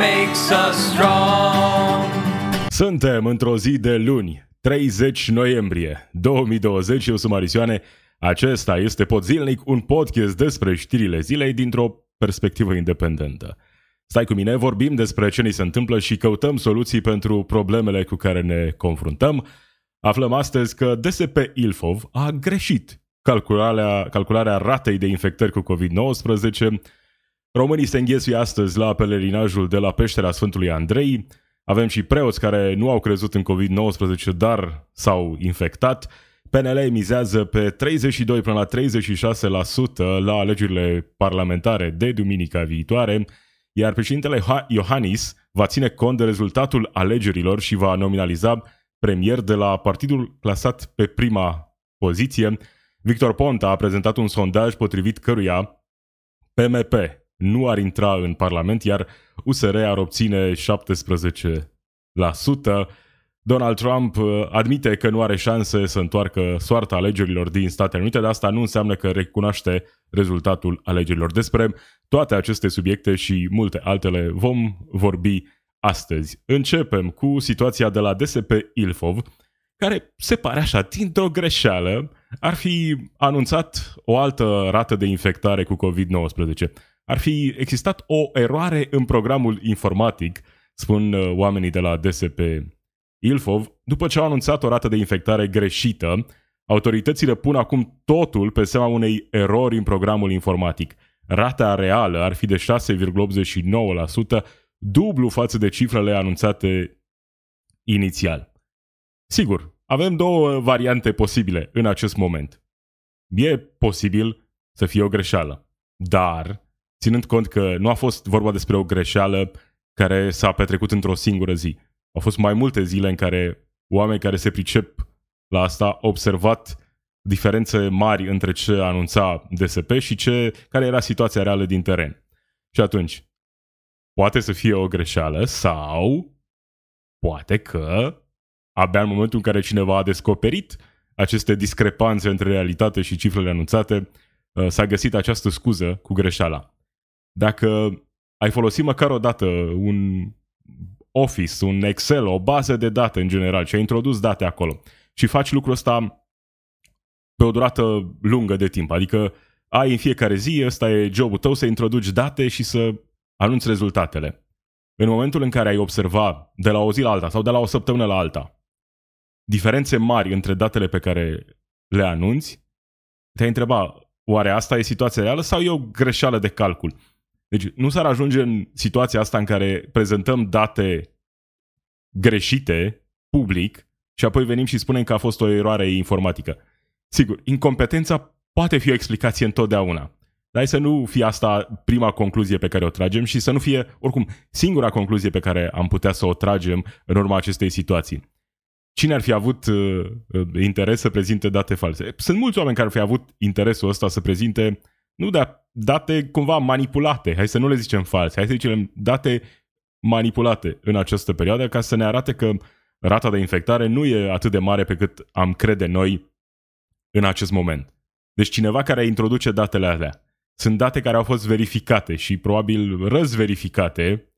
makes us strong. Suntem într-o zi de luni, 30 noiembrie 2020. Eu sunt Marisioane. Acesta este Pod Zilnic, un podcast despre știrile zilei dintr-o perspectivă independentă. Stai cu mine, vorbim despre ce ni se întâmplă și căutăm soluții pentru problemele cu care ne confruntăm. Aflăm astăzi că DSP Ilfov a greșit calcularea, calcularea ratei de infectări cu COVID-19. Românii se înghesuie astăzi la pelerinajul de la peștera Sfântului Andrei. Avem și preoți care nu au crezut în COVID-19, dar s-au infectat. PNL mizează pe 32 până la 36% la alegerile parlamentare de duminica viitoare, iar președintele Iohannis va ține cont de rezultatul alegerilor și va nominaliza premier de la partidul clasat pe prima poziție. Victor Ponta a prezentat un sondaj potrivit căruia PMP nu ar intra în Parlament, iar USR ar obține 17%. Donald Trump uh, admite că nu are șanse să întoarcă soarta alegerilor din Statele Unite, dar asta nu înseamnă că recunoaște rezultatul alegerilor. Despre toate aceste subiecte și multe altele vom vorbi astăzi. Începem cu situația de la DSP Ilfov, care se pare așa, dintr-o greșeală, ar fi anunțat o altă rată de infectare cu COVID-19. Ar fi existat o eroare în programul informatic, spun uh, oamenii de la DSP Ilfov, după ce au anunțat o rată de infectare greșită, autoritățile pun acum totul pe seama unei erori în programul informatic. Rata reală ar fi de 6,89%, dublu față de cifrele anunțate inițial. Sigur, avem două variante posibile în acest moment. E posibil să fie o greșeală, dar, ținând cont că nu a fost vorba despre o greșeală care s-a petrecut într-o singură zi, au fost mai multe zile în care oameni care se pricep la asta au observat diferențe mari între ce anunța DSP și ce, care era situația reală din teren. Și atunci, poate să fie o greșeală sau poate că abia în momentul în care cineva a descoperit aceste discrepanțe între realitate și cifrele anunțate, uh, s-a găsit această scuză cu greșeala. Dacă ai folosit măcar o dată un Office, un Excel, o bază de date în general și ai introdus date acolo și faci lucrul ăsta pe o durată lungă de timp, adică ai în fiecare zi, ăsta e jobul tău, să introduci date și să anunți rezultatele. În momentul în care ai observa de la o zi la alta sau de la o săptămână la alta diferențe mari între datele pe care le anunți, te-ai întreba, oare asta e situația reală sau e o greșeală de calcul? Deci nu s-ar ajunge în situația asta în care prezentăm date greșite public și apoi venim și spunem că a fost o eroare informatică. Sigur, incompetența poate fi o explicație întotdeauna. Dar să nu fie asta prima concluzie pe care o tragem și să nu fie, oricum, singura concluzie pe care am putea să o tragem în urma acestei situații. Cine ar fi avut uh, uh interes să prezinte date false? Sunt mulți oameni care ar fi avut interesul ăsta să prezinte nu de date cumva manipulate, hai să nu le zicem false, hai să zicem date manipulate în această perioadă ca să ne arate că rata de infectare nu e atât de mare pe cât am crede noi în acest moment. Deci cineva care introduce datele alea sunt date care au fost verificate și probabil răzverificate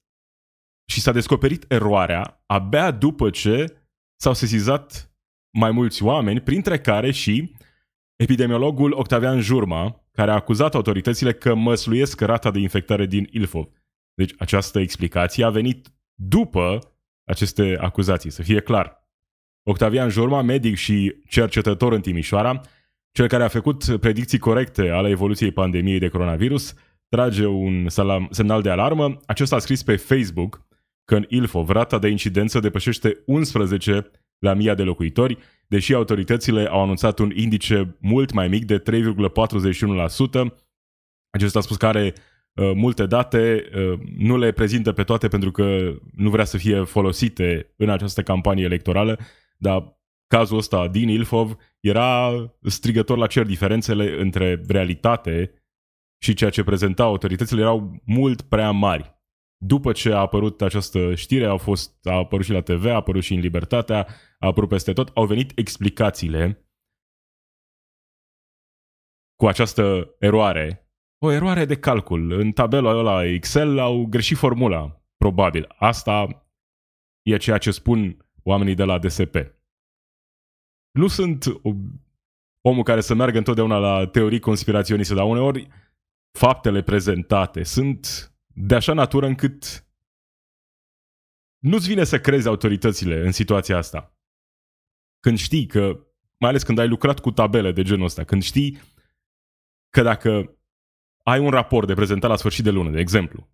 și s-a descoperit eroarea abia după ce s-au sesizat mai mulți oameni, printre care și epidemiologul Octavian Jurma, care a acuzat autoritățile că măsluiesc rata de infectare din Ilfov. Deci această explicație a venit după aceste acuzații, să fie clar. Octavian Jurma, medic și cercetător în Timișoara, cel care a făcut predicții corecte ale evoluției pandemiei de coronavirus, trage un semnal de alarmă. Acesta a scris pe Facebook că în Ilfov rata de incidență depășește 11 la mii de locuitori, deși autoritățile au anunțat un indice mult mai mic de 3,41%. Acesta a spus că are uh, multe date, uh, nu le prezintă pe toate pentru că nu vrea să fie folosite în această campanie electorală, dar cazul ăsta din Ilfov era strigător la cer diferențele între realitate și ceea ce prezentau autoritățile erau mult prea mari. După ce a apărut această știre, a, fost, a apărut și la TV, a apărut și în Libertatea, a apărut peste tot, au venit explicațiile cu această eroare. O eroare de calcul. În tabelul ăla Excel au greșit formula, probabil. Asta e ceea ce spun oamenii de la DSP. Nu sunt omul care să meargă întotdeauna la teorii conspiraționiste, dar uneori faptele prezentate sunt de așa natură încât nu-ți vine să crezi autoritățile în situația asta. Când știi că, mai ales când ai lucrat cu tabele de genul ăsta, când știi că dacă ai un raport de prezentat la sfârșit de lună, de exemplu,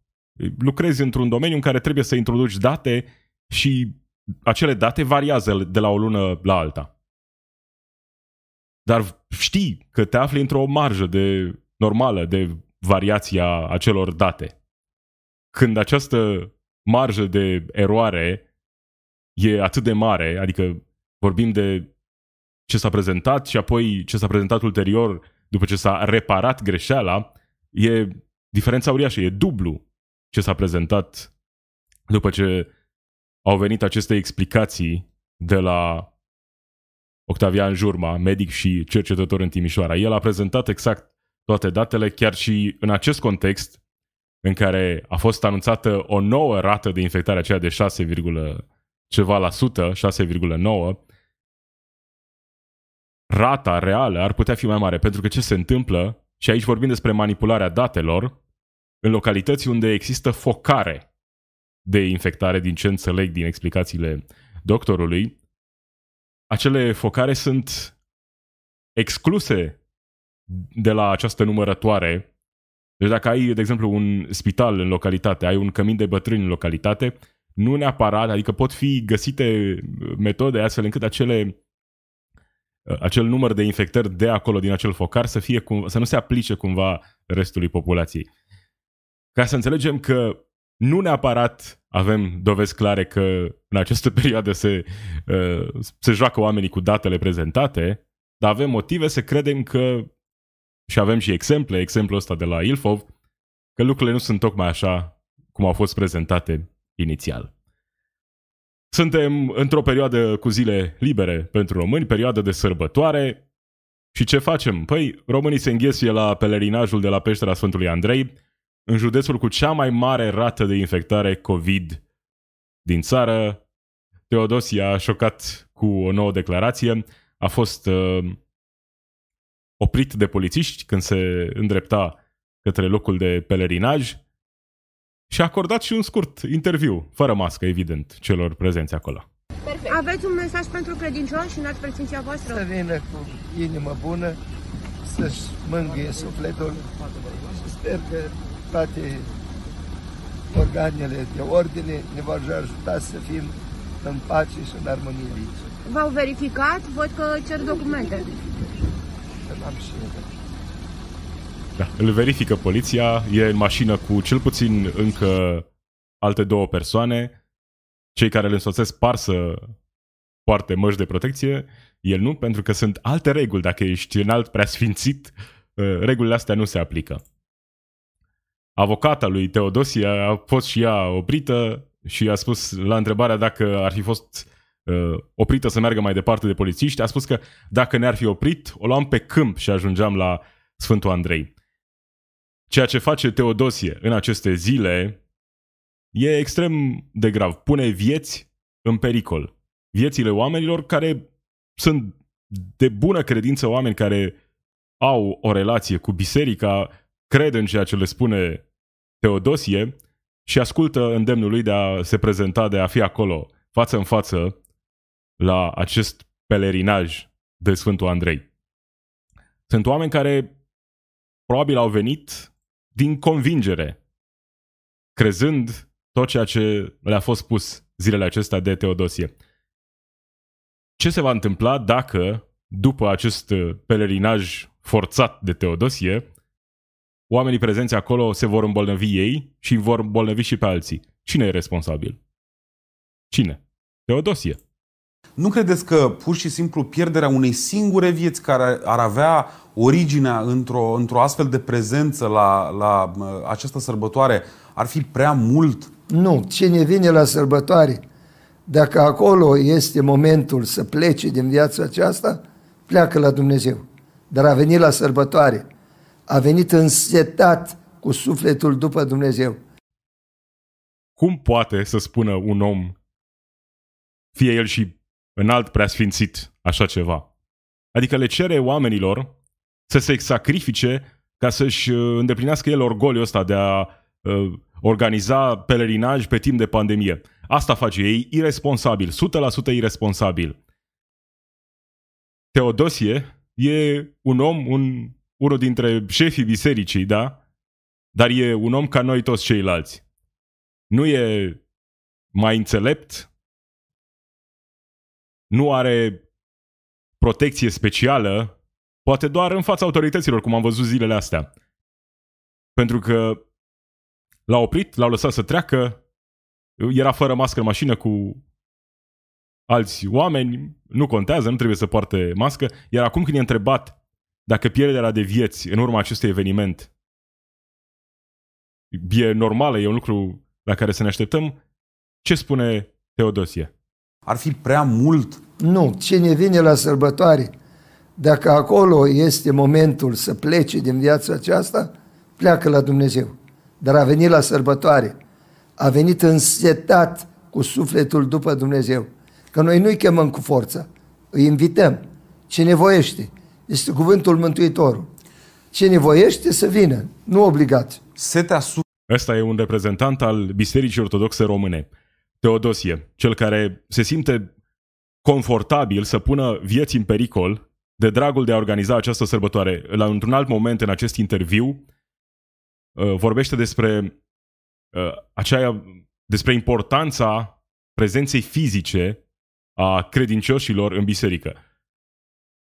lucrezi într-un domeniu în care trebuie să introduci date și acele date variază de la o lună la alta. Dar știi că te afli într-o marjă de normală de variația acelor date. Când această marjă de eroare e atât de mare, adică vorbim de ce s-a prezentat și apoi ce s-a prezentat ulterior după ce s-a reparat greșeala, e diferența uriașă, e dublu ce s-a prezentat după ce au venit aceste explicații de la Octavian Jurma, medic și cercetător în Timișoara. El a prezentat exact toate datele, chiar și în acest context în care a fost anunțată o nouă rată de infectare, aceea de 6, ceva la sută, 6,9, rata reală ar putea fi mai mare, pentru că ce se întâmplă, și aici vorbim despre manipularea datelor, în localități unde există focare de infectare, din ce înțeleg din explicațiile doctorului, acele focare sunt excluse de la această numărătoare. Deci dacă ai, de exemplu, un spital în localitate, ai un cămin de bătrâni în localitate, nu neapărat, adică pot fi găsite metode astfel încât acele acel număr de infectări de acolo, din acel focar, să, fie cum, să nu se aplice cumva restului populației. Ca să înțelegem că nu neapărat avem dovezi clare că în această perioadă se, uh, se joacă oamenii cu datele prezentate, dar avem motive să credem că, și avem și exemple, exemplul ăsta de la Ilfov, că lucrurile nu sunt tocmai așa cum au fost prezentate inițial. Suntem într-o perioadă cu zile libere pentru români, perioadă de sărbătoare. Și ce facem? Păi, românii se înghesuie la pelerinajul de la peștera Sfântului Andrei, în județul cu cea mai mare rată de infectare COVID din țară. Teodosia a șocat cu o nouă declarație. A fost uh, oprit de polițiști când se îndrepta către locul de pelerinaj și a acordat și un scurt interviu, fără mască, evident, celor prezenți acolo. Perfect. Aveți un mesaj pentru credincioși în ați preținția voastră? Să vină cu inimă bună, să-și mângâie sufletul și sper că toate organele de ordine ne vor ajuta să fim în pace și în armonie aici. V-au verificat? Văd că cer documente. Să am și eu. Da, îl verifică poliția, e în mașină cu cel puțin încă alte două persoane. Cei care îl însoțesc par să poarte măști de protecție, el nu, pentru că sunt alte reguli. Dacă ești înalt preasfințit, uh, regulile astea nu se aplică. Avocata lui Teodosie a fost și ea oprită și a spus la întrebarea dacă ar fi fost uh, oprită să meargă mai departe de polițiști, a spus că dacă ne-ar fi oprit, o luam pe câmp și ajungeam la Sfântul Andrei. Ceea ce face Teodosie în aceste zile e extrem de grav. Pune vieți în pericol. Viețile oamenilor care sunt de bună credință oameni care au o relație cu biserica, cred în ceea ce le spune Teodosie și ascultă îndemnul lui de a se prezenta, de a fi acolo, față în față, la acest pelerinaj de Sfântul Andrei. Sunt oameni care probabil au venit din convingere, crezând tot ceea ce le-a fost spus zilele acestea de Teodosie. Ce se va întâmpla dacă, după acest pelerinaj forțat de Teodosie, oamenii prezenți acolo se vor îmbolnăvi ei și vor îmbolnăvi și pe alții. Cine e responsabil? Cine? Teodosie. Nu credeți că pur și simplu pierderea unei singure vieți care ar avea originea într-o, într-o astfel de prezență la, la această sărbătoare ar fi prea mult? Nu. Cine vine la sărbătoare, dacă acolo este momentul să plece din viața aceasta, pleacă la Dumnezeu. Dar a venit la sărbătoare, a venit însetat cu sufletul după Dumnezeu. Cum poate să spună un om, fie el și înalt preasfințit, așa ceva? Adică le cere oamenilor să se sacrifice ca să-și uh, îndeplinească el orgoliul ăsta de a uh, organiza pelerinaj pe timp de pandemie. Asta face ei irresponsabil, 100% irresponsabil. Teodosie e un om, un, unul dintre șefii bisericii, da? Dar e un om ca noi toți ceilalți. Nu e mai înțelept, nu are protecție specială, poate doar în fața autorităților, cum am văzut zilele astea. Pentru că l-a oprit, l-au lăsat să treacă, era fără mască în mașină cu alți oameni, nu contează, nu trebuie să poarte mască, iar acum când e întrebat dacă pierderea de vieți în urma acestui eveniment e normală, e un lucru la care să ne așteptăm, ce spune Teodosie? Ar fi prea mult? Nu, cine vine la sărbătoare, dacă acolo este momentul să plece din viața aceasta, pleacă la Dumnezeu. Dar a venit la sărbătoare, a venit însetat cu sufletul după Dumnezeu. Că noi nu-i chemăm cu forța, îi invităm. Cine voiește, este cuvântul Mântuitorul. Cine voiește să vină, nu obligat. Setea su- Ăsta e un reprezentant al Bisericii Ortodoxe Române, Teodosie, cel care se simte confortabil să pună vieți în pericol de dragul de a organiza această sărbătoare. La într-un alt moment în acest interviu uh, vorbește despre uh, aceea, despre importanța prezenței fizice a credincioșilor în biserică.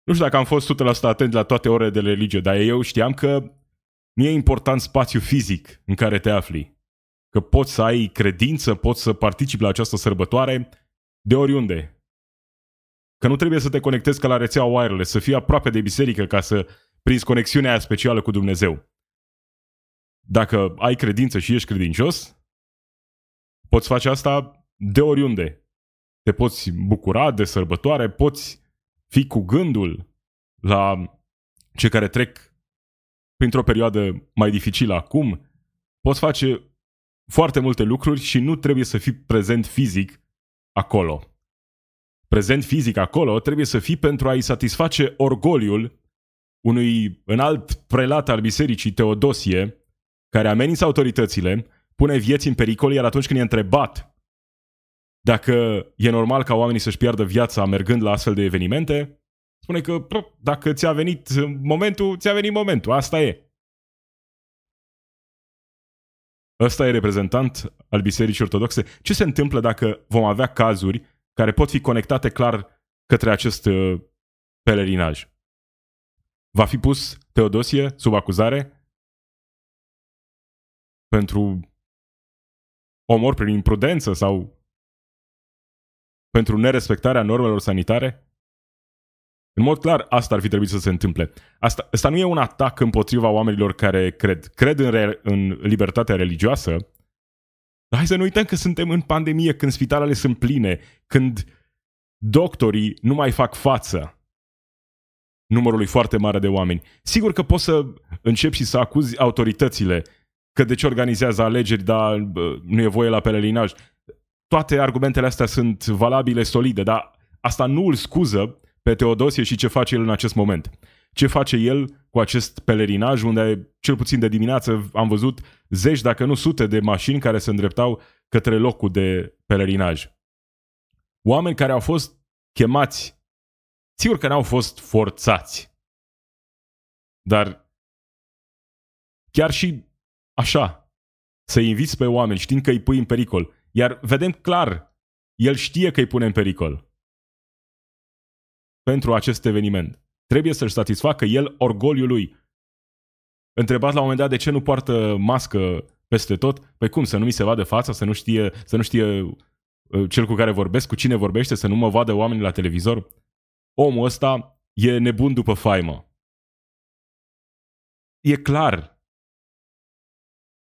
Nu știu dacă am fost 100% atent la toate orele de religie, dar eu știam că nu e important spațiu fizic în care te afli. Că poți să ai credință, poți să participi la această sărbătoare de oriunde. Că nu trebuie să te conectezi ca la rețeaua wireless, să fii aproape de biserică ca să prinzi conexiunea aia specială cu Dumnezeu. Dacă ai credință și ești credincios, poți face asta de oriunde. Te poți bucura de sărbătoare, poți fi cu gândul la cei care trec printr-o perioadă mai dificilă acum, poți face foarte multe lucruri și nu trebuie să fii prezent fizic acolo. Prezent fizic acolo trebuie să fii pentru a-i satisface orgoliul unui înalt prelat al bisericii Teodosie, care amenință autoritățile, pune vieți în pericol, iar atunci când e întrebat dacă e normal ca oamenii să-și piardă viața mergând la astfel de evenimente, Spune că dacă ți-a venit momentul, ți-a venit momentul. Asta e. Ăsta e reprezentant al Bisericii Ortodoxe. Ce se întâmplă dacă vom avea cazuri care pot fi conectate clar către acest uh, pelerinaj? Va fi pus Teodosie sub acuzare pentru omor prin imprudență sau pentru nerespectarea normelor sanitare? În mod clar, asta ar fi trebuit să se întâmple. Asta, asta nu e un atac împotriva oamenilor care cred. Cred în, re, în libertatea religioasă, dar hai să nu uităm că suntem în pandemie, când spitalele sunt pline, când doctorii nu mai fac față numărului foarte mare de oameni. Sigur că poți să începi și să acuzi autoritățile că de ce organizează alegeri, dar nu e voie la pelerinaj. Toate argumentele astea sunt valabile, solide, dar asta nu îl scuză pe Teodosie și ce face el în acest moment. Ce face el cu acest pelerinaj unde, cel puțin de dimineață, am văzut zeci, dacă nu sute de mașini care se îndreptau către locul de pelerinaj. Oameni care au fost chemați, sigur că n-au fost forțați, dar chiar și așa, să inviți pe oameni știind că îi pui în pericol, iar vedem clar, el știe că îi pune în pericol pentru acest eveniment. Trebuie să-și satisfacă el orgoliul lui. întrebat la un moment dat de ce nu poartă mască peste tot. Păi cum, să nu mi se vadă fața, să nu știe, să nu știe uh, cel cu care vorbesc, cu cine vorbește, să nu mă vadă oamenii la televizor? Omul ăsta e nebun după faimă. E clar.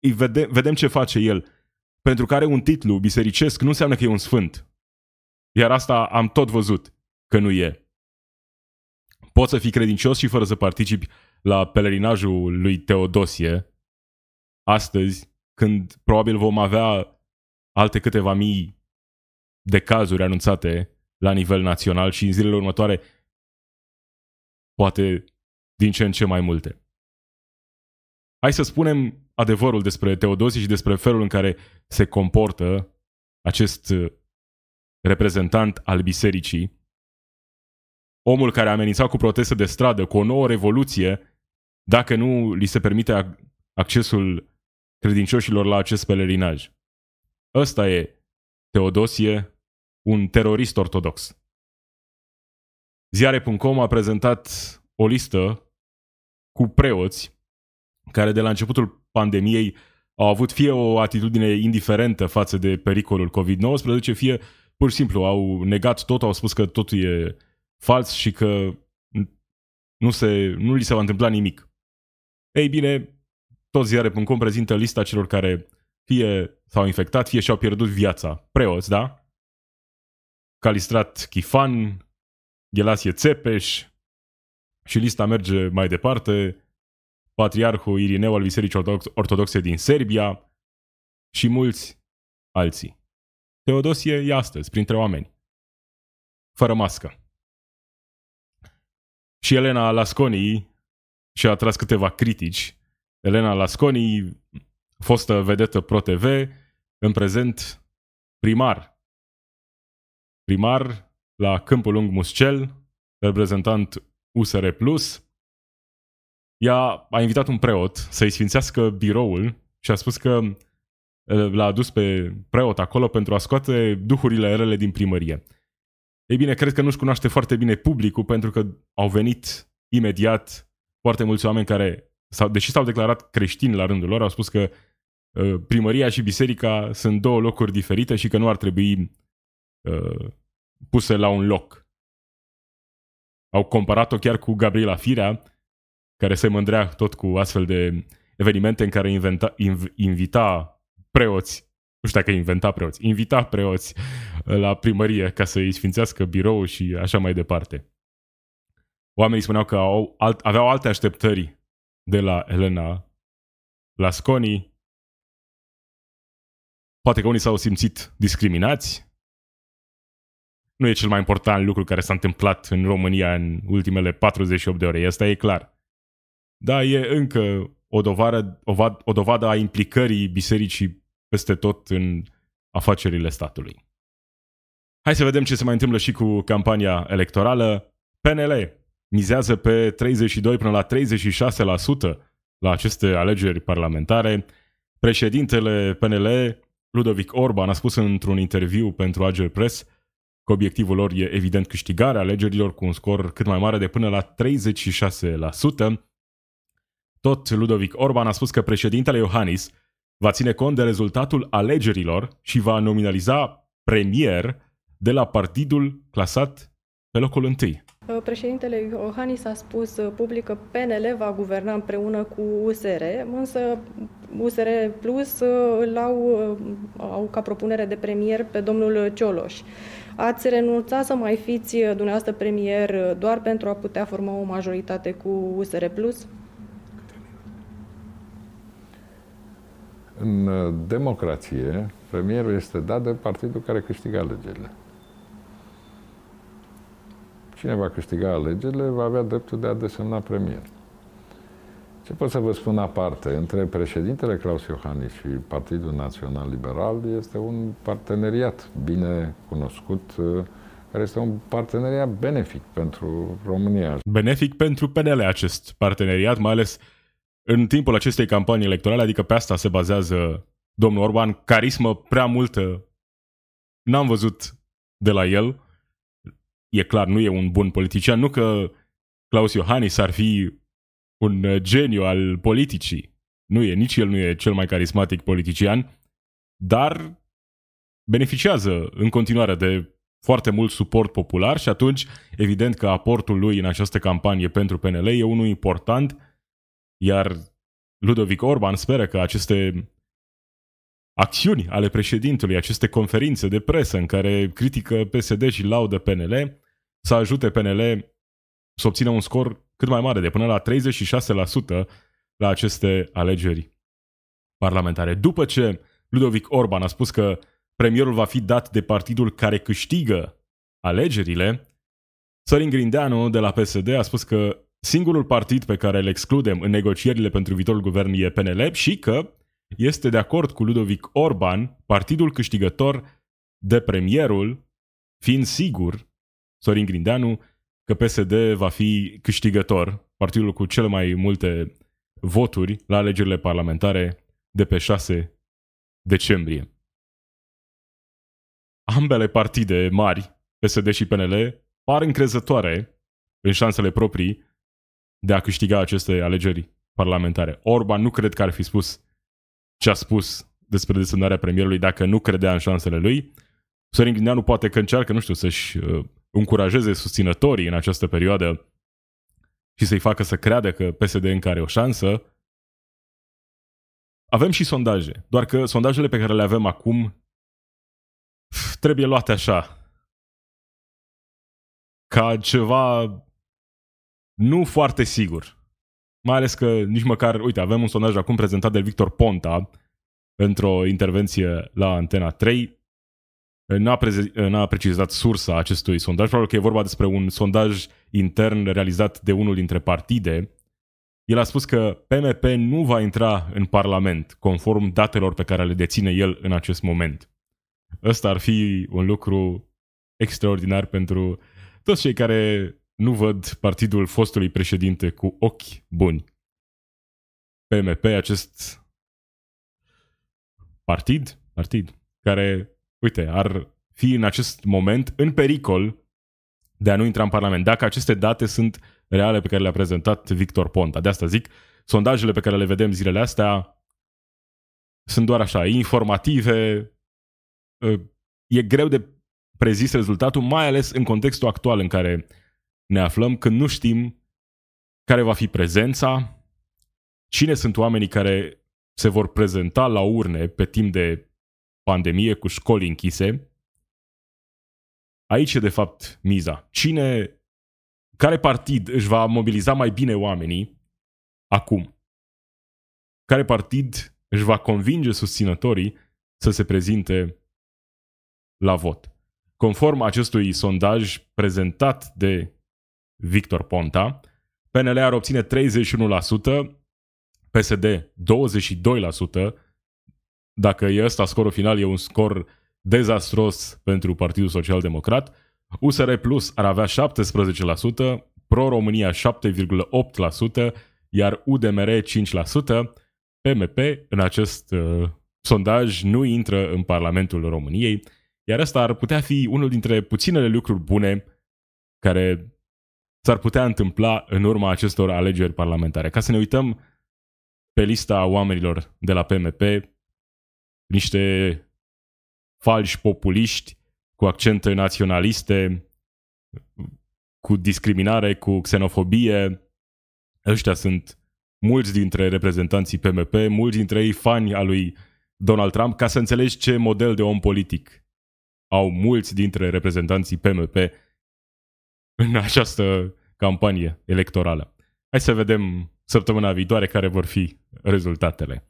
Îi vede, vedem ce face el. Pentru că are un titlu bisericesc nu înseamnă că e un sfânt. Iar asta am tot văzut că nu e. Poți să fii credincios și fără să participi la pelerinajul lui Teodosie, astăzi, când probabil vom avea alte câteva mii de cazuri anunțate la nivel național și în zilele următoare poate din ce în ce mai multe. Hai să spunem adevărul despre Teodosie și despre felul în care se comportă acest reprezentant al bisericii omul care a amenințat cu proteste de stradă, cu o nouă revoluție, dacă nu li se permite accesul credincioșilor la acest pelerinaj. Ăsta e Teodosie, un terorist ortodox. Ziare.com a prezentat o listă cu preoți care de la începutul pandemiei au avut fie o atitudine indiferentă față de pericolul COVID-19, fie pur și simplu au negat tot, au spus că totul e fals și că nu, se, nu li se va întâmpla nimic. Ei bine, tot ziare.com prezintă lista celor care fie s-au infectat, fie și-au pierdut viața. Preoți, da? Calistrat Chifan, Ghelasie Țepeș și lista merge mai departe. Patriarhul Irineu al Bisericii Ortodoxe din Serbia și mulți alții. Teodosie e astăzi, printre oameni. Fără mască. Și Elena Lasconi și-a tras câteva critici. Elena Lasconi, fostă vedetă Pro-TV, în prezent primar. Primar la Câmpul Lung Muscel, reprezentant USR+. Ea a invitat un preot să-i sfințească biroul și a spus că l-a adus pe preot acolo pentru a scoate duhurile rele din primărie. Ei bine, cred că nu-și cunoaște foarte bine publicul pentru că au venit imediat foarte mulți oameni care, sau, deși s-au declarat creștini la rândul lor, au spus că uh, primăria și biserica sunt două locuri diferite și că nu ar trebui uh, puse la un loc. Au comparat-o chiar cu Gabriela Firea, care se mândrea tot cu astfel de evenimente în care inventa, inv, invita preoți nu știu dacă inventa preoți, invita preoți la primărie ca să îi sfințească birou și așa mai departe. Oamenii spuneau că au, alt, aveau alte așteptări de la Elena Lasconi. Poate că unii s-au simțit discriminați. Nu e cel mai important lucru care s-a întâmplat în România în ultimele 48 de ore, asta e clar. Da, e încă o dovadă, o, o dovadă a implicării bisericii peste tot în afacerile statului. Hai să vedem ce se mai întâmplă și cu campania electorală. PNL mizează pe 32 până la 36% la aceste alegeri parlamentare. Președintele PNL, Ludovic Orban, a spus într-un interviu pentru Ager Press că obiectivul lor e evident câștigarea alegerilor cu un scor cât mai mare de până la 36%. Tot Ludovic Orban a spus că președintele Iohannis va ține cont de rezultatul alegerilor și va nominaliza premier de la partidul clasat pe locul întâi. Uh, președintele Iohannis a spus uh, public că PNL va guverna împreună cu USR, însă USR Plus uh, îl au, au ca propunere de premier pe domnul Cioloș. Ați renunțat să mai fiți dumneavoastră premier doar pentru a putea forma o majoritate cu USR Plus? În uh, democrație, premierul este dat de partidul care câștigă alegerile. Cine va câștiga alegerile va avea dreptul de a desemna premier. Ce pot să vă spun aparte? Între președintele Claus Iohannis și Partidul Național Liberal este un parteneriat bine cunoscut, uh, care este un parteneriat benefic pentru România. Benefic pentru PNL acest parteneriat, mai ales în timpul acestei campanii electorale, adică pe asta se bazează domnul Orban, carismă prea multă n-am văzut de la el. E clar, nu e un bun politician, nu că Claus Iohannis ar fi un uh, geniu al politicii. Nu e, nici el nu e cel mai carismatic politician, dar beneficiază în continuare de foarte mult suport popular și atunci, evident că aportul lui în această campanie pentru PNL e unul important, iar Ludovic Orban speră că aceste acțiuni ale președintelui, aceste conferințe de presă în care critică PSD și laudă PNL, să ajute PNL să obțină un scor cât mai mare, de până la 36% la aceste alegeri parlamentare. După ce Ludovic Orban a spus că premierul va fi dat de partidul care câștigă alegerile, Sorin Grindeanu de la PSD a spus că singurul partid pe care îl excludem în negocierile pentru viitorul guvern e PNL și că este de acord cu Ludovic Orban, partidul câștigător de premierul, fiind sigur, Sorin Grindeanu, că PSD va fi câștigător, partidul cu cele mai multe voturi la alegerile parlamentare de pe 6 decembrie. Ambele partide mari, PSD și PNL, par încrezătoare în șansele proprii de a câștiga aceste alegeri parlamentare. Orban nu cred că ar fi spus ce a spus despre desemnarea premierului dacă nu credea în șansele lui. Sorin Grindeanu poate că încearcă, nu știu, să-și uh, încurajeze susținătorii în această perioadă și să-i facă să creadă că PSD încă are o șansă. Avem și sondaje, doar că sondajele pe care le avem acum trebuie luate așa, ca ceva nu foarte sigur. Mai ales că nici măcar, uite, avem un sondaj acum prezentat de Victor Ponta într-o intervenție la Antena 3. N-a, prezi- n-a precizat sursa acestui sondaj, probabil că e vorba despre un sondaj intern realizat de unul dintre partide. El a spus că PMP nu va intra în Parlament, conform datelor pe care le deține el în acest moment. Ăsta ar fi un lucru extraordinar pentru toți cei care nu văd partidul fostului președinte cu ochi buni. PMP, acest partid, partid, care, uite, ar fi în acest moment în pericol de a nu intra în Parlament. Dacă aceste date sunt reale pe care le-a prezentat Victor Ponta. De asta zic, sondajele pe care le vedem zilele astea sunt doar așa, informative, e greu de prezis rezultatul, mai ales în contextul actual în care ne aflăm, când nu știm care va fi prezența, cine sunt oamenii care se vor prezenta la urne pe timp de pandemie cu școli închise. Aici e de fapt miza. Cine, care partid își va mobiliza mai bine oamenii acum? Care partid își va convinge susținătorii să se prezinte la vot? Conform acestui sondaj prezentat de Victor Ponta, PNL ar obține 31%, PSD 22%, dacă e ăsta scorul final, e un scor dezastros pentru Partidul Social Democrat, USR Plus ar avea 17%, Pro-România 7,8%, iar UDMR 5%, PMP în acest uh, sondaj nu intră în Parlamentul României, iar asta ar putea fi unul dintre puținele lucruri bune care s-ar putea întâmpla în urma acestor alegeri parlamentare. Ca să ne uităm pe lista oamenilor de la PMP, niște falși populiști cu accente naționaliste, cu discriminare, cu xenofobie. Ăștia sunt mulți dintre reprezentanții PMP, mulți dintre ei fani al lui Donald Trump, ca să înțelegi ce model de om politic au mulți dintre reprezentanții PMP în această campanie electorală. Hai să vedem săptămâna viitoare care vor fi rezultatele.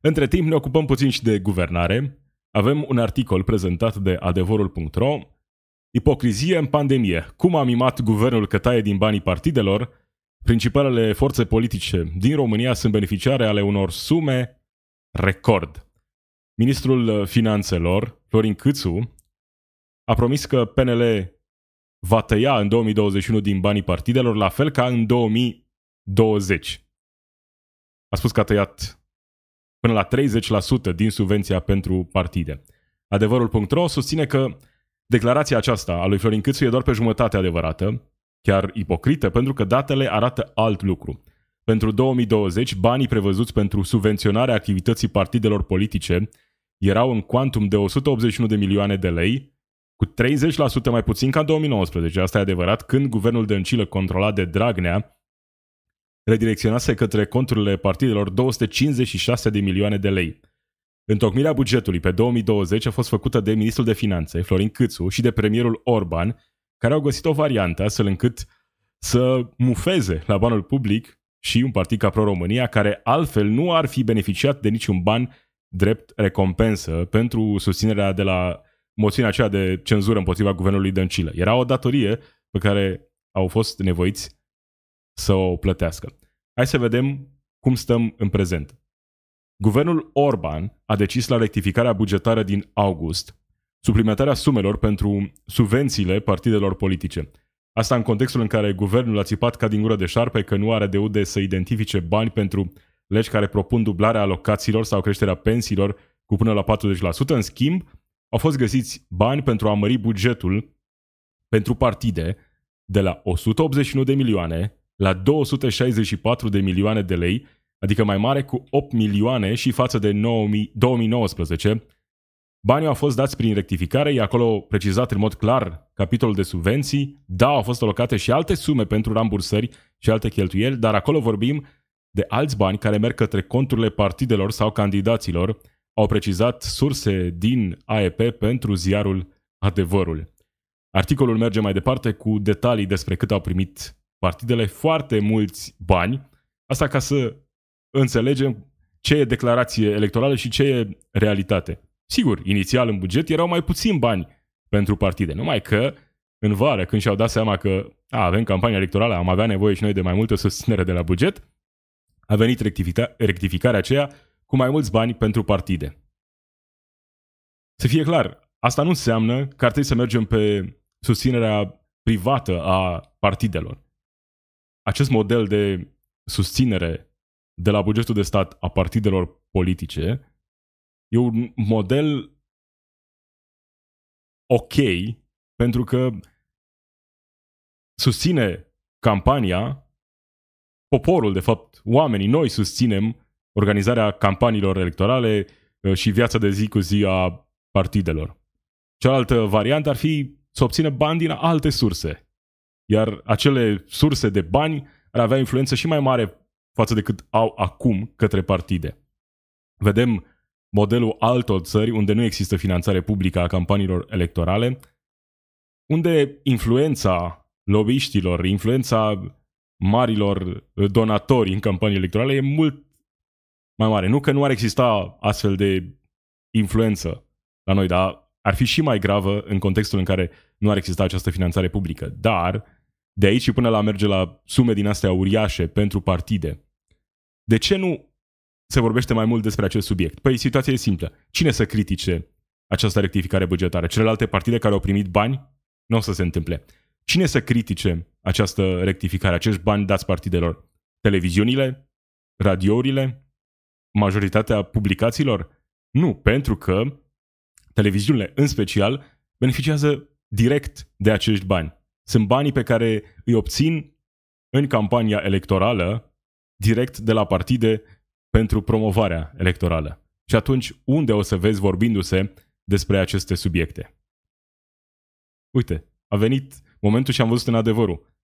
Între timp ne ocupăm puțin și de guvernare. Avem un articol prezentat de adevărul.ro Ipocrizie în pandemie. Cum a mimat guvernul că taie din banii partidelor? Principalele forțe politice din România sunt beneficiare ale unor sume record. Ministrul Finanțelor, Florin Câțu, a promis că PNL va tăia în 2021 din banii partidelor, la fel ca în 2020. A spus că a tăiat până la 30% din subvenția pentru partide. Adevărul.ro susține că declarația aceasta a lui Florin Câțu e doar pe jumătate adevărată. chiar ipocrită, pentru că datele arată alt lucru. Pentru 2020, banii prevăzuți pentru subvenționarea activității partidelor politice erau în cuantum de 181 de milioane de lei, cu 30% mai puțin ca în 2019, asta e adevărat, când guvernul Dăncilă controlat de Dragnea redirecționase către conturile partidelor 256 de milioane de lei. Întocmirea bugetului pe 2020 a fost făcută de ministrul de finanțe, Florin Câțu, și de premierul Orban, care au găsit o variantă astfel încât să mufeze la banul public și un partid ca Pro-România, care altfel nu ar fi beneficiat de niciun ban drept recompensă pentru susținerea de la moțiunea aceea de cenzură împotriva guvernului Dăncilă. Era o datorie pe care au fost nevoiți să o plătească. Hai să vedem cum stăm în prezent. Guvernul Orban a decis la rectificarea bugetară din august suplimentarea sumelor pentru subvențiile partidelor politice. Asta în contextul în care guvernul a țipat ca din gură de șarpe că nu are de unde să identifice bani pentru legi care propun dublarea alocațiilor sau creșterea pensiilor cu până la 40%. În schimb, au fost găsiți bani pentru a mări bugetul pentru partide de la 181 de milioane la 264 de milioane de lei, adică mai mare cu 8 milioane și față de 2019. Banii au fost dați prin rectificare, e acolo precizat în mod clar capitolul de subvenții. Da, au fost alocate și alte sume pentru rambursări și alte cheltuieli, dar acolo vorbim de alți bani care merg către conturile partidelor sau candidaților, au precizat surse din AEP pentru ziarul Adevărul. Articolul merge mai departe cu detalii despre cât au primit partidele foarte mulți bani, asta ca să înțelegem ce e declarație electorală și ce e realitate. Sigur, inițial în buget erau mai puțin bani pentru partide, numai că în vară, când și-au dat seama că a, avem campanie electorală, am avea nevoie și noi de mai multă susținere de la buget, a venit rectifica- rectificarea aceea cu mai mulți bani pentru partide. Să fie clar, asta nu înseamnă că ar trebui să mergem pe susținerea privată a partidelor acest model de susținere de la bugetul de stat a partidelor politice e un model ok pentru că susține campania, poporul, de fapt, oamenii, noi susținem organizarea campaniilor electorale uh, și viața de zi cu zi a partidelor. Cealaltă variantă ar fi să obțină bani din alte surse iar acele surse de bani ar avea influență și mai mare față de cât au acum către partide. Vedem modelul altor țări unde nu există finanțare publică a campaniilor electorale, unde influența lobbyiștilor, influența marilor donatori în campanii electorale e mult mai mare. Nu că nu ar exista astfel de influență la noi, dar ar fi și mai gravă în contextul în care nu ar exista această finanțare publică. Dar de aici și până la merge la sume din astea uriașe pentru partide. De ce nu se vorbește mai mult despre acest subiect? Păi situația e simplă. Cine să critique această rectificare bugetară? Celelalte partide care au primit bani? Nu o să se întâmple. Cine să critique această rectificare, acești bani dați partidelor? Televiziunile? Radiourile? Majoritatea publicațiilor? Nu, pentru că televiziunile, în special, beneficiază direct de acești bani sunt banii pe care îi obțin în campania electorală direct de la partide pentru promovarea electorală. Și atunci, unde o să vezi vorbindu-se despre aceste subiecte? Uite, a venit momentul și am văzut în adevărul.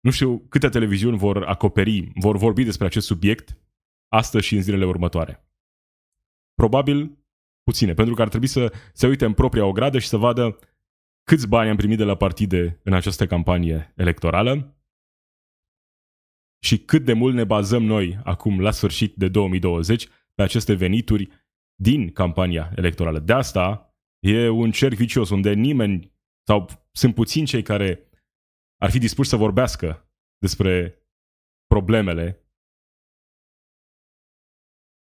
Nu știu câte televiziuni vor acoperi, vor vorbi despre acest subiect astăzi și în zilele următoare. Probabil puține, pentru că ar trebui să se uite în propria ogradă și să vadă câți bani am primit de la partide în această campanie electorală și cât de mult ne bazăm noi acum, la sfârșit de 2020, pe aceste venituri din campania electorală. De asta e un cerc vicios unde nimeni sau sunt puțini cei care ar fi dispuși să vorbească despre problemele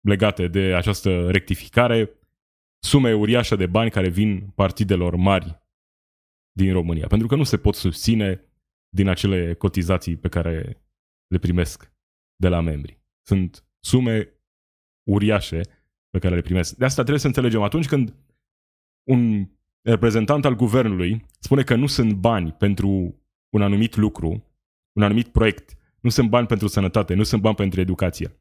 legate de această rectificare, sume uriașe de bani care vin partidelor mari din România, pentru că nu se pot susține din acele cotizații pe care le primesc de la membri. Sunt sume uriașe pe care le primesc. De asta trebuie să înțelegem atunci când un reprezentant al guvernului spune că nu sunt bani pentru un anumit lucru, un anumit proiect. Nu sunt bani pentru sănătate, nu sunt bani pentru educație.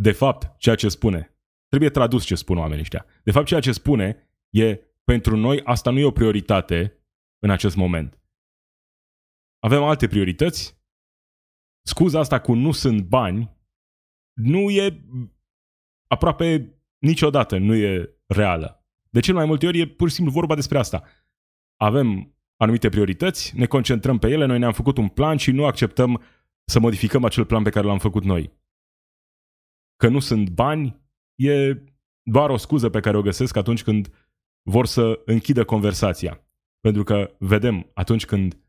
De fapt, ceea ce spune, trebuie tradus ce spun oamenii ăștia. De fapt, ceea ce spune e, pentru noi, asta nu e o prioritate în acest moment. Avem alte priorități. Scuza asta cu nu sunt bani nu e aproape niciodată nu e reală. De cel mai multe ori e pur și simplu vorba despre asta. Avem anumite priorități, ne concentrăm pe ele, noi ne-am făcut un plan și nu acceptăm să modificăm acel plan pe care l-am făcut noi. Că nu sunt bani e doar o scuză pe care o găsesc atunci când vor să închidă conversația. Pentru că vedem atunci când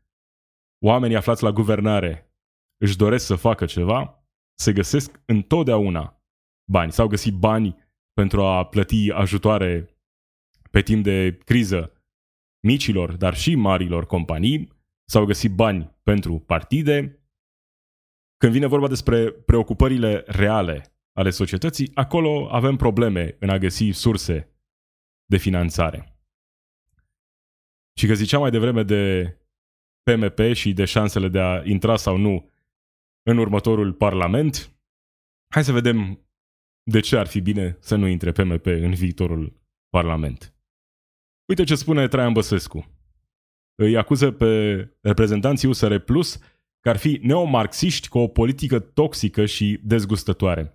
oamenii aflați la guvernare își doresc să facă ceva, se găsesc întotdeauna bani. S-au găsit bani pentru a plăti ajutoare pe timp de criză micilor, dar și marilor companii, s-au găsit bani pentru partide. Când vine vorba despre preocupările reale ale societății, acolo avem probleme în a găsi surse de finanțare. Și că ziceam mai devreme de PMP și de șansele de a intra sau nu în următorul Parlament, hai să vedem de ce ar fi bine să nu intre PMP în viitorul Parlament. Uite ce spune Traian Băsescu. Îi acuză pe reprezentanții USR Plus că ar fi neomarxiști cu o politică toxică și dezgustătoare.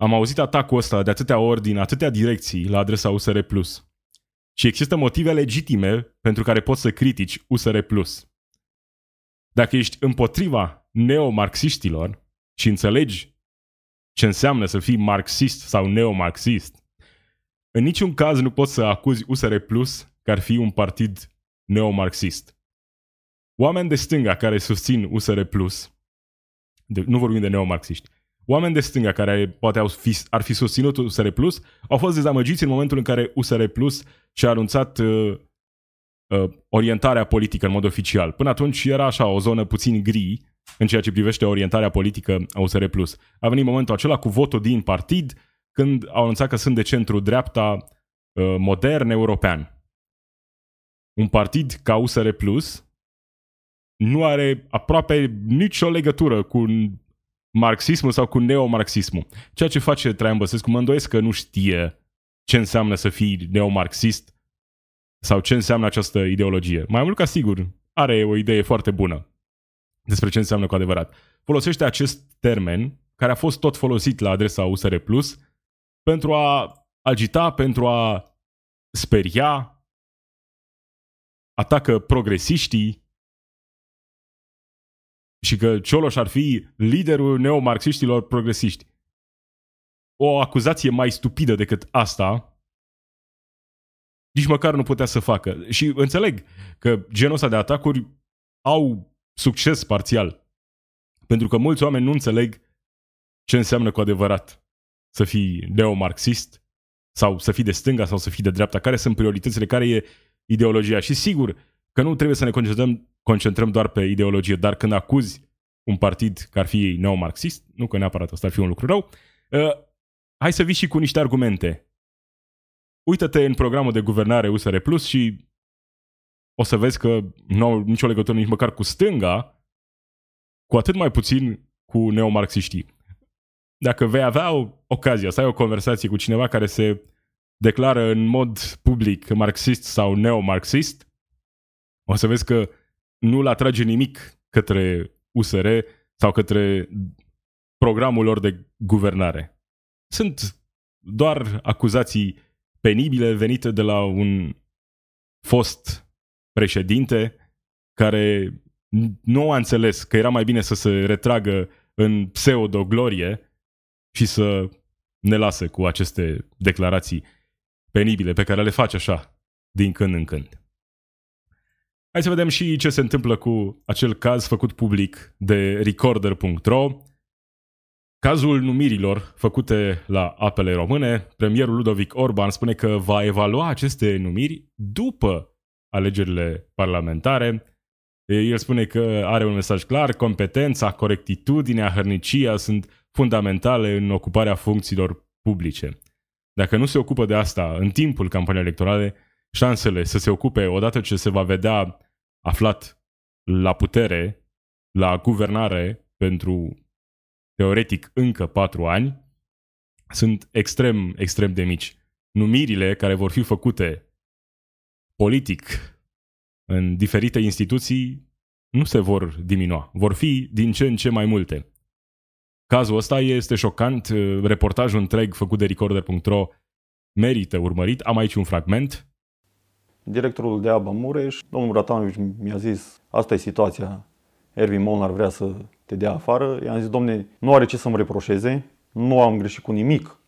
Am auzit atacul ăsta de atâtea ori din atâtea direcții la adresa USR Plus. Și există motive legitime pentru care poți să critici USR Plus. Dacă ești împotriva neomarxiștilor și înțelegi ce înseamnă să fii marxist sau neomarxist, în niciun caz nu poți să acuzi USR Plus că ar fi un partid neomarxist. Oameni de stânga care susțin USR Plus, de, nu vorbim de neomarxiști, oameni de stânga care poate au fi, ar fi susținut USR Plus au fost dezamăgiți în momentul în care USR Plus și-a anunțat uh, uh, orientarea politică în mod oficial. Până atunci era așa o zonă puțin gri în ceea ce privește orientarea politică a USR Plus. A venit momentul acela cu votul din partid, când au anunțat că sunt de centru-dreapta uh, modern european. Un partid ca USR Plus nu are aproape nicio legătură cu marxismul sau cu neomarxismul. Ceea ce face Traian Băsescu, mă îndoiesc că nu știe ce înseamnă să fii neomarxist sau ce înseamnă această ideologie. Mai mult ca sigur, are o idee foarte bună despre ce înseamnă cu adevărat. Folosește acest termen, care a fost tot folosit la adresa USR Plus, pentru a agita, pentru a speria, atacă progresiștii și că Cioloș ar fi liderul neomarxiștilor progresiști. O acuzație mai stupidă decât asta, nici măcar nu putea să facă. Și înțeleg că genul ăsta de atacuri au succes parțial. Pentru că mulți oameni nu înțeleg ce înseamnă cu adevărat să fii neomarxist sau să fii de stânga sau să fii de dreapta, care sunt prioritățile, care e ideologia. Și sigur că nu trebuie să ne concentrăm, concentrăm doar pe ideologie, dar când acuzi un partid că ar fi neomarxist, nu că neapărat asta ar fi un lucru rău, uh, hai să vii și cu niște argumente. Uită-te în programul de guvernare USR Plus și o să vezi că nu au nicio legătură nici măcar cu stânga, cu atât mai puțin cu neomarxiștii dacă vei avea o ocazia să ai o conversație cu cineva care se declară în mod public marxist sau neomarxist, o să vezi că nu-l atrage nimic către USR sau către programul lor de guvernare. Sunt doar acuzații penibile venite de la un fost președinte care nu a înțeles că era mai bine să se retragă în pseudo-glorie și să ne lasă cu aceste declarații penibile pe care le face așa, din când în când. Hai să vedem și ce se întâmplă cu acel caz făcut public de recorder.ro. Cazul numirilor făcute la apele române, premierul Ludovic Orban spune că va evalua aceste numiri după alegerile parlamentare. El spune că are un mesaj clar, competența, corectitudinea, hărnicia sunt fundamentale în ocuparea funcțiilor publice. Dacă nu se ocupă de asta în timpul campaniei electorale, șansele să se ocupe odată ce se va vedea aflat la putere, la guvernare pentru teoretic încă patru ani, sunt extrem, extrem de mici. Numirile care vor fi făcute politic în diferite instituții nu se vor diminua, vor fi din ce în ce mai multe. Cazul ăsta este șocant, reportajul întreg făcut de recorder.ro merită urmărit. Am aici un fragment. Directorul de ABA Mureș, domnul Bratanovici mi-a zis, asta e situația, Ervin Molnar vrea să te dea afară. I-am zis, domne, nu are ce să-mi reproșeze, nu am greșit cu nimic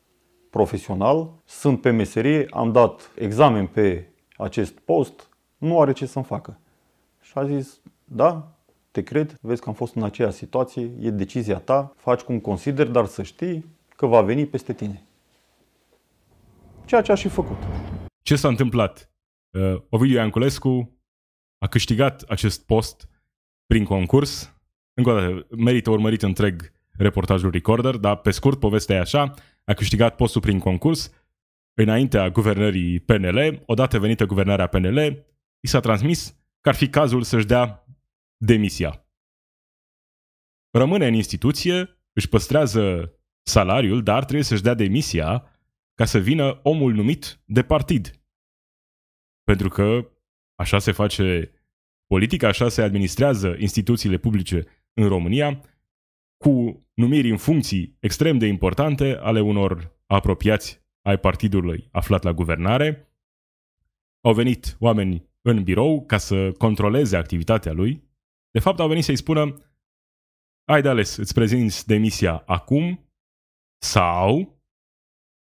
profesional, sunt pe meserie, am dat examen pe acest post, nu are ce să-mi facă. Și a zis, da, te cred, vezi că am fost în aceeași situație, e decizia ta, faci cum consideri, dar să știi că va veni peste tine. Ceea ce a și făcut. Ce s-a întâmplat? Uh, Ovidiu Ianculescu a câștigat acest post prin concurs. Încă o dată, merită urmărit întreg reportajul Recorder, dar pe scurt, povestea e așa, a câștigat postul prin concurs, înaintea guvernării PNL, odată venită guvernarea PNL, i s-a transmis că ar fi cazul să-și dea demisia. Rămâne în instituție, își păstrează salariul, dar trebuie să-și dea demisia ca să vină omul numit de partid. Pentru că așa se face politica, așa se administrează instituțiile publice în România, cu numiri în funcții extrem de importante ale unor apropiați ai partidului aflat la guvernare. Au venit oameni în birou ca să controleze activitatea lui. De fapt, au venit să-i spună ai de ales, îți prezinți demisia acum sau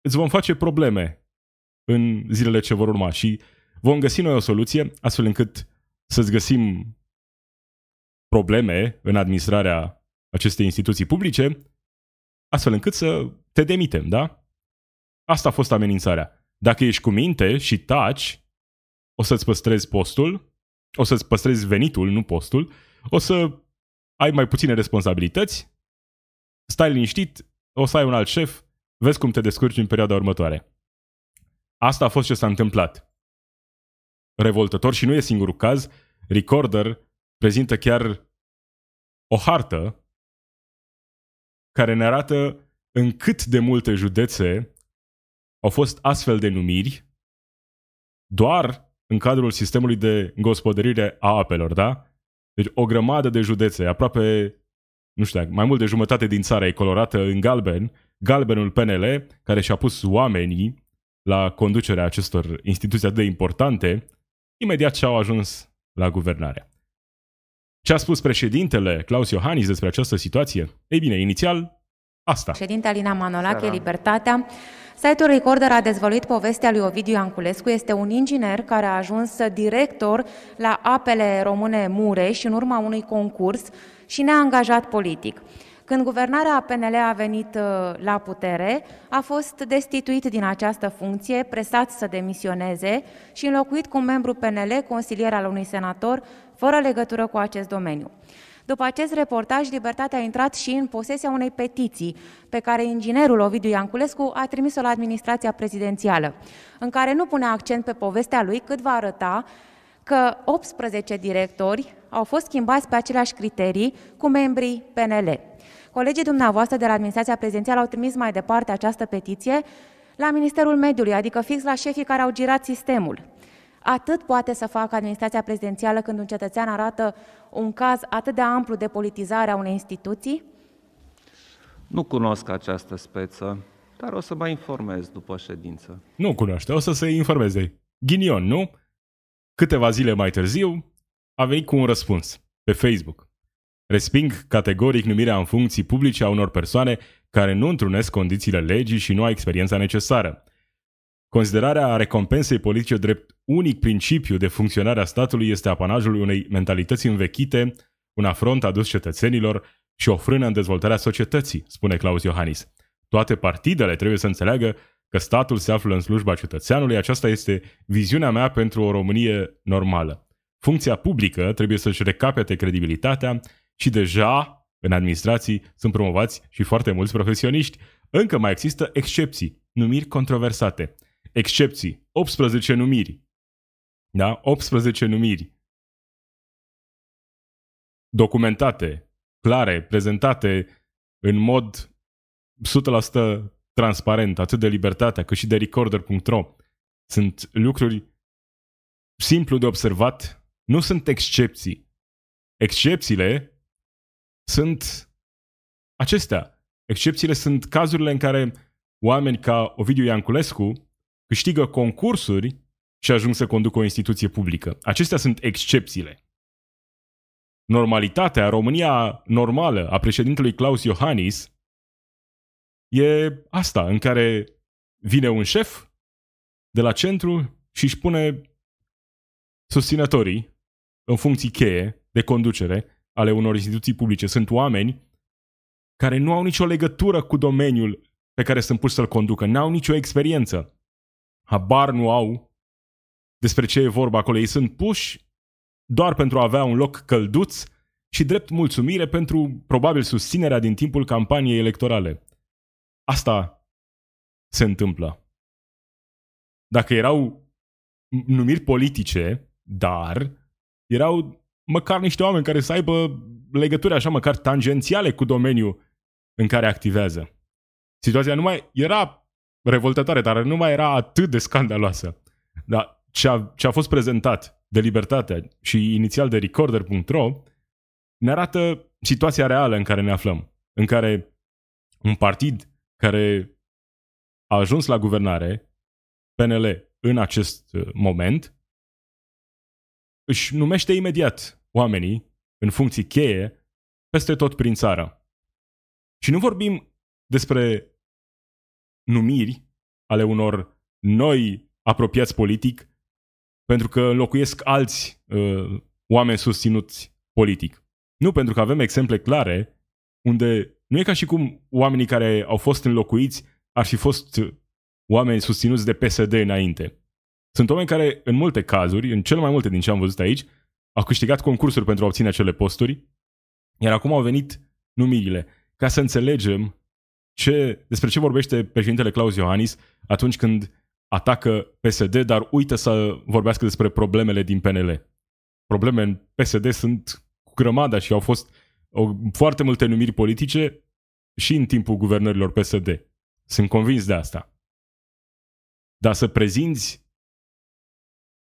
îți vom face probleme în zilele ce vor urma și vom găsi noi o soluție astfel încât să-ți găsim probleme în administrarea acestei instituții publice, astfel încât să te demitem, da? Asta a fost amenințarea. Dacă ești cu minte și taci, o să-ți păstrezi postul, o să-ți păstrezi venitul, nu postul, o să ai mai puține responsabilități, stai liniștit, o să ai un alt șef, vezi cum te descurci în perioada următoare. Asta a fost ce s-a întâmplat. Revoltător și nu e singurul caz, Recorder prezintă chiar o hartă care ne arată în cât de multe județe au fost astfel de numiri doar în cadrul sistemului de gospodărire a apelor, da? Deci o grămadă de județe, aproape, nu știu, mai mult de jumătate din țară e colorată în galben, galbenul PNL, care și-a pus oamenii la conducerea acestor instituții atât de importante, imediat ce au ajuns la guvernare. Ce a spus președintele Claus Iohannis despre această situație? Ei bine, inițial, asta. Președinte Alina Manolache, Libertatea. Site-ul Recorder a dezvăluit povestea lui Ovidiu Ianculescu. Este un inginer care a ajuns director la apele române Mureș în urma unui concurs și ne-a angajat politic. Când guvernarea PNL a venit uh, la putere, a fost destituit din această funcție, presat să demisioneze și înlocuit cu un membru PNL, consilier al unui senator, fără legătură cu acest domeniu. După acest reportaj, Libertatea a intrat și în posesia unei petiții pe care inginerul Ovidiu Ianculescu a trimis-o la administrația prezidențială, în care nu pune accent pe povestea lui, cât va arăta că 18 directori au fost schimbați pe aceleași criterii cu membrii PNL. Colegii dumneavoastră de la administrația prezidențială au trimis mai departe această petiție la Ministerul Mediului, adică fix la șefii care au girat sistemul. Atât poate să facă administrația prezidențială când un cetățean arată un caz atât de amplu de politizare a unei instituții? Nu cunosc această speță, dar o să mă informez după ședință. Nu cunoaște, o să se informeze. Ghinion, nu? Câteva zile mai târziu, a venit cu un răspuns pe Facebook. Resping categoric numirea în funcții publice a unor persoane care nu întrunesc condițiile legii și nu au experiența necesară. Considerarea recompensei politice drept unic principiu de funcționare a statului este apanajul unei mentalități învechite, un afront adus cetățenilor și o frână în dezvoltarea societății, spune Claus Iohannis. Toate partidele trebuie să înțeleagă că statul se află în slujba cetățeanului, aceasta este viziunea mea pentru o Românie normală. Funcția publică trebuie să-și recapete credibilitatea și deja în administrații sunt promovați și foarte mulți profesioniști. Încă mai există excepții, numiri controversate. Excepții, 18 numiri. Da? 18 numiri. documentate, clare, prezentate în mod 100% transparent, atât de libertatea cât și de recorder.ro. Sunt lucruri simplu de observat, nu sunt excepții. Excepțiile sunt acestea. Excepțiile sunt cazurile în care oameni ca Ovidiu Ianculescu câștigă concursuri și ajung să conducă o instituție publică. Acestea sunt excepțiile. Normalitatea, România normală a președintelui Claus Iohannis e asta, în care vine un șef de la centru și își pune susținătorii în funcții cheie de conducere ale unor instituții publice. Sunt oameni care nu au nicio legătură cu domeniul pe care sunt puși să-l conducă, n-au nicio experiență. Habar nu au despre ce e vorba acolo. Ei sunt puși doar pentru a avea un loc călduț și drept mulțumire pentru probabil susținerea din timpul campaniei electorale. Asta se întâmplă. Dacă erau numiri politice, dar erau măcar niște oameni care să aibă legături așa măcar tangențiale cu domeniul în care activează. Situația nu mai era revoltătoare, dar nu mai era atât de scandaloasă. Dar ce a, ce a fost prezentat de Libertatea și inițial de Recorder.ro ne arată situația reală în care ne aflăm, în care un partid care a ajuns la guvernare, PNL, în acest uh, moment, își numește imediat oamenii în funcții cheie peste tot prin țară. Și nu vorbim despre numiri ale unor noi apropiați politic pentru că înlocuiesc alți uh, oameni susținuți politic. Nu, pentru că avem exemple clare unde nu e ca și cum oamenii care au fost înlocuiți ar fi fost oameni susținuți de PSD înainte. Sunt oameni care, în multe cazuri, în cel mai multe din ce am văzut aici, au câștigat concursuri pentru a obține acele posturi, iar acum au venit numirile. Ca să înțelegem ce, despre ce vorbește președintele Claus Iohannis atunci când atacă PSD, dar uită să vorbească despre problemele din PNL. Probleme în PSD sunt cu grămada și au fost o, foarte multe numiri politice și în timpul guvernărilor PSD. Sunt convins de asta. Dar să prezinți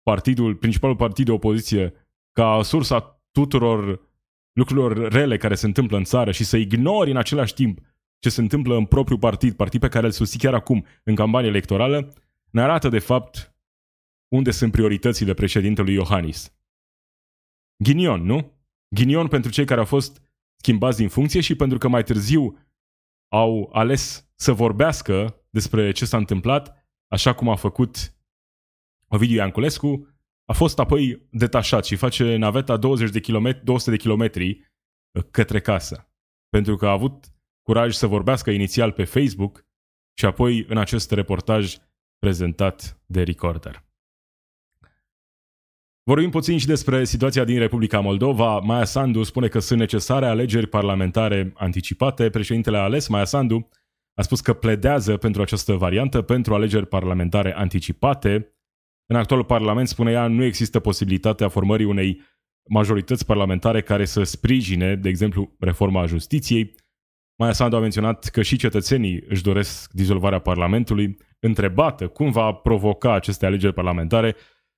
partidul, principalul partid de opoziție ca sursa tuturor lucrurilor rele care se întâmplă în țară și să ignori în același timp ce se întâmplă în propriul partid, partid pe care îl susții chiar acum în campanie electorală, ne arată de fapt unde sunt prioritățile președintelui Iohannis. Ghinion, nu? Ghinion pentru cei care au fost schimbați din funcție și pentru că mai târziu au ales să vorbească despre ce s-a întâmplat, așa cum a făcut Ovidiu Ianculescu, a fost apoi detașat și face naveta 20 de km, 200 de kilometri către casă. Pentru că a avut curaj să vorbească inițial pe Facebook și apoi în acest reportaj prezentat de Recorder. Vorbim puțin și despre situația din Republica Moldova. Maia Sandu spune că sunt necesare alegeri parlamentare anticipate. Președintele ales, Maia Sandu, a spus că pledează pentru această variantă, pentru alegeri parlamentare anticipate. În actualul Parlament, spune ea, nu există posibilitatea formării unei majorități parlamentare care să sprijine, de exemplu, reforma justiției. Maia Sandu a menționat că și cetățenii își doresc dizolvarea Parlamentului. Întrebată cum va provoca aceste alegeri parlamentare,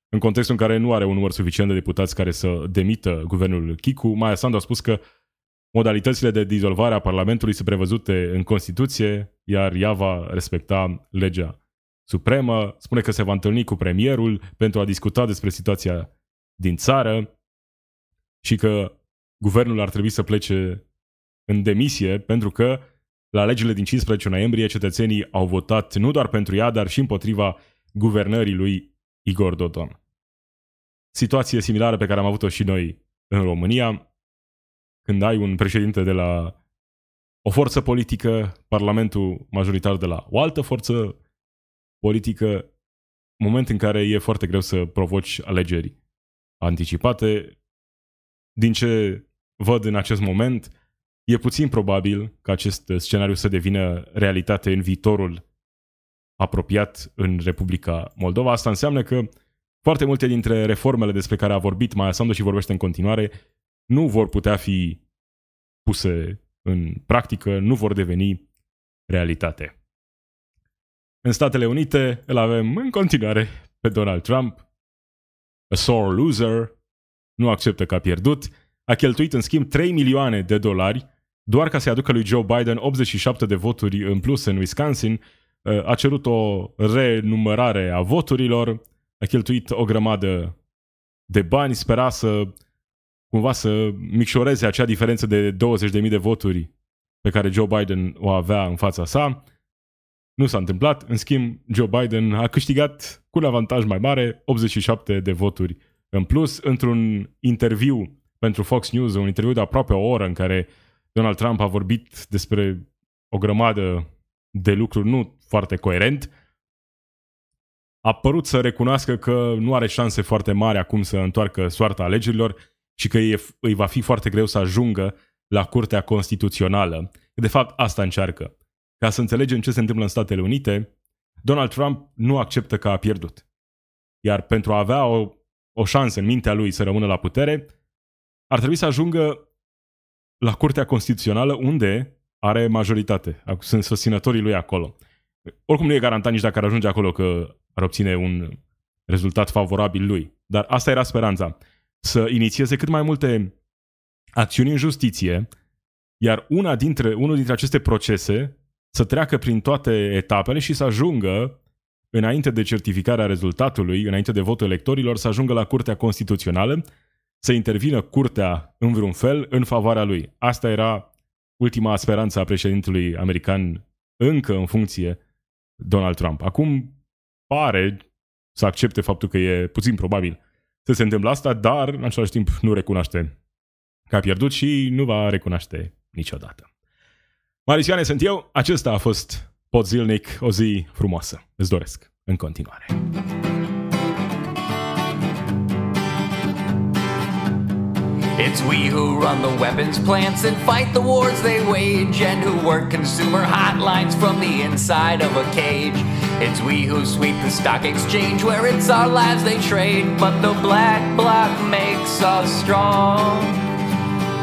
în contextul în care nu are un număr suficient de deputați care să demită guvernul Chicu, Maia Sandu a spus că modalitățile de dizolvare a Parlamentului sunt prevăzute în Constituție, iar ea va respecta legea supremă. Spune că se va întâlni cu premierul pentru a discuta despre situația din țară și că guvernul ar trebui să plece în demisie pentru că la alegerile din 15 noiembrie cetățenii au votat nu doar pentru ea, dar și împotriva guvernării lui Igor Dodon situație similară pe care am avut-o și noi în România, când ai un președinte de la o forță politică, Parlamentul majoritar de la o altă forță politică, moment în care e foarte greu să provoci alegeri anticipate. Din ce văd în acest moment, e puțin probabil ca acest scenariu să devină realitate în viitorul apropiat în Republica Moldova. Asta înseamnă că foarte multe dintre reformele despre care a vorbit Maia Sandu și vorbește în continuare nu vor putea fi puse în practică, nu vor deveni realitate. În Statele Unite îl avem în continuare pe Donald Trump, a sore loser, nu acceptă că a pierdut, a cheltuit în schimb 3 milioane de dolari doar ca să-i aducă lui Joe Biden 87 de voturi în plus în Wisconsin, uh, a cerut o renumărare a voturilor, a cheltuit o grămadă de bani, spera să cumva să micșoreze acea diferență de 20.000 de voturi pe care Joe Biden o avea în fața sa. Nu s-a întâmplat. În schimb, Joe Biden a câștigat cu un avantaj mai mare, 87 de voturi în plus, într-un interviu pentru Fox News, un interviu de aproape o oră în care Donald Trump a vorbit despre o grămadă de lucruri nu foarte coerent, a părut să recunoască că nu are șanse foarte mari acum să întoarcă soarta alegerilor și că îi va fi foarte greu să ajungă la Curtea Constituțională. De fapt, asta încearcă. Ca să înțelegem ce se întâmplă în Statele Unite, Donald Trump nu acceptă că a pierdut. Iar pentru a avea o, o șansă în mintea lui să rămână la putere, ar trebui să ajungă la Curtea Constituțională unde are majoritate. Sunt susținătorii lui acolo. Oricum nu e garantat nici dacă ar ajunge acolo că ar obține un rezultat favorabil lui. Dar asta era speranța. Să inițieze cât mai multe acțiuni în justiție, iar una dintre, unul dintre aceste procese să treacă prin toate etapele și să ajungă, înainte de certificarea rezultatului, înainte de votul electorilor, să ajungă la Curtea Constituțională, să intervină Curtea în vreun fel în favoarea lui. Asta era ultima speranță a președintelui american încă în funcție Donald Trump. Acum pare să accepte faptul că e puțin probabil să se întâmple asta, dar în același timp nu recunoaște că a pierdut și nu va recunoaște niciodată. Sunt eu, acesta a fost Zilnic, o zi frumoasă. Îți doresc în continuare. It's we who run the weapons plants and fight the wars they wage, and who work consumer hotlines from the inside of a cage. It's we who sweep the stock exchange where it's our lives they trade, but the black bloc makes us strong.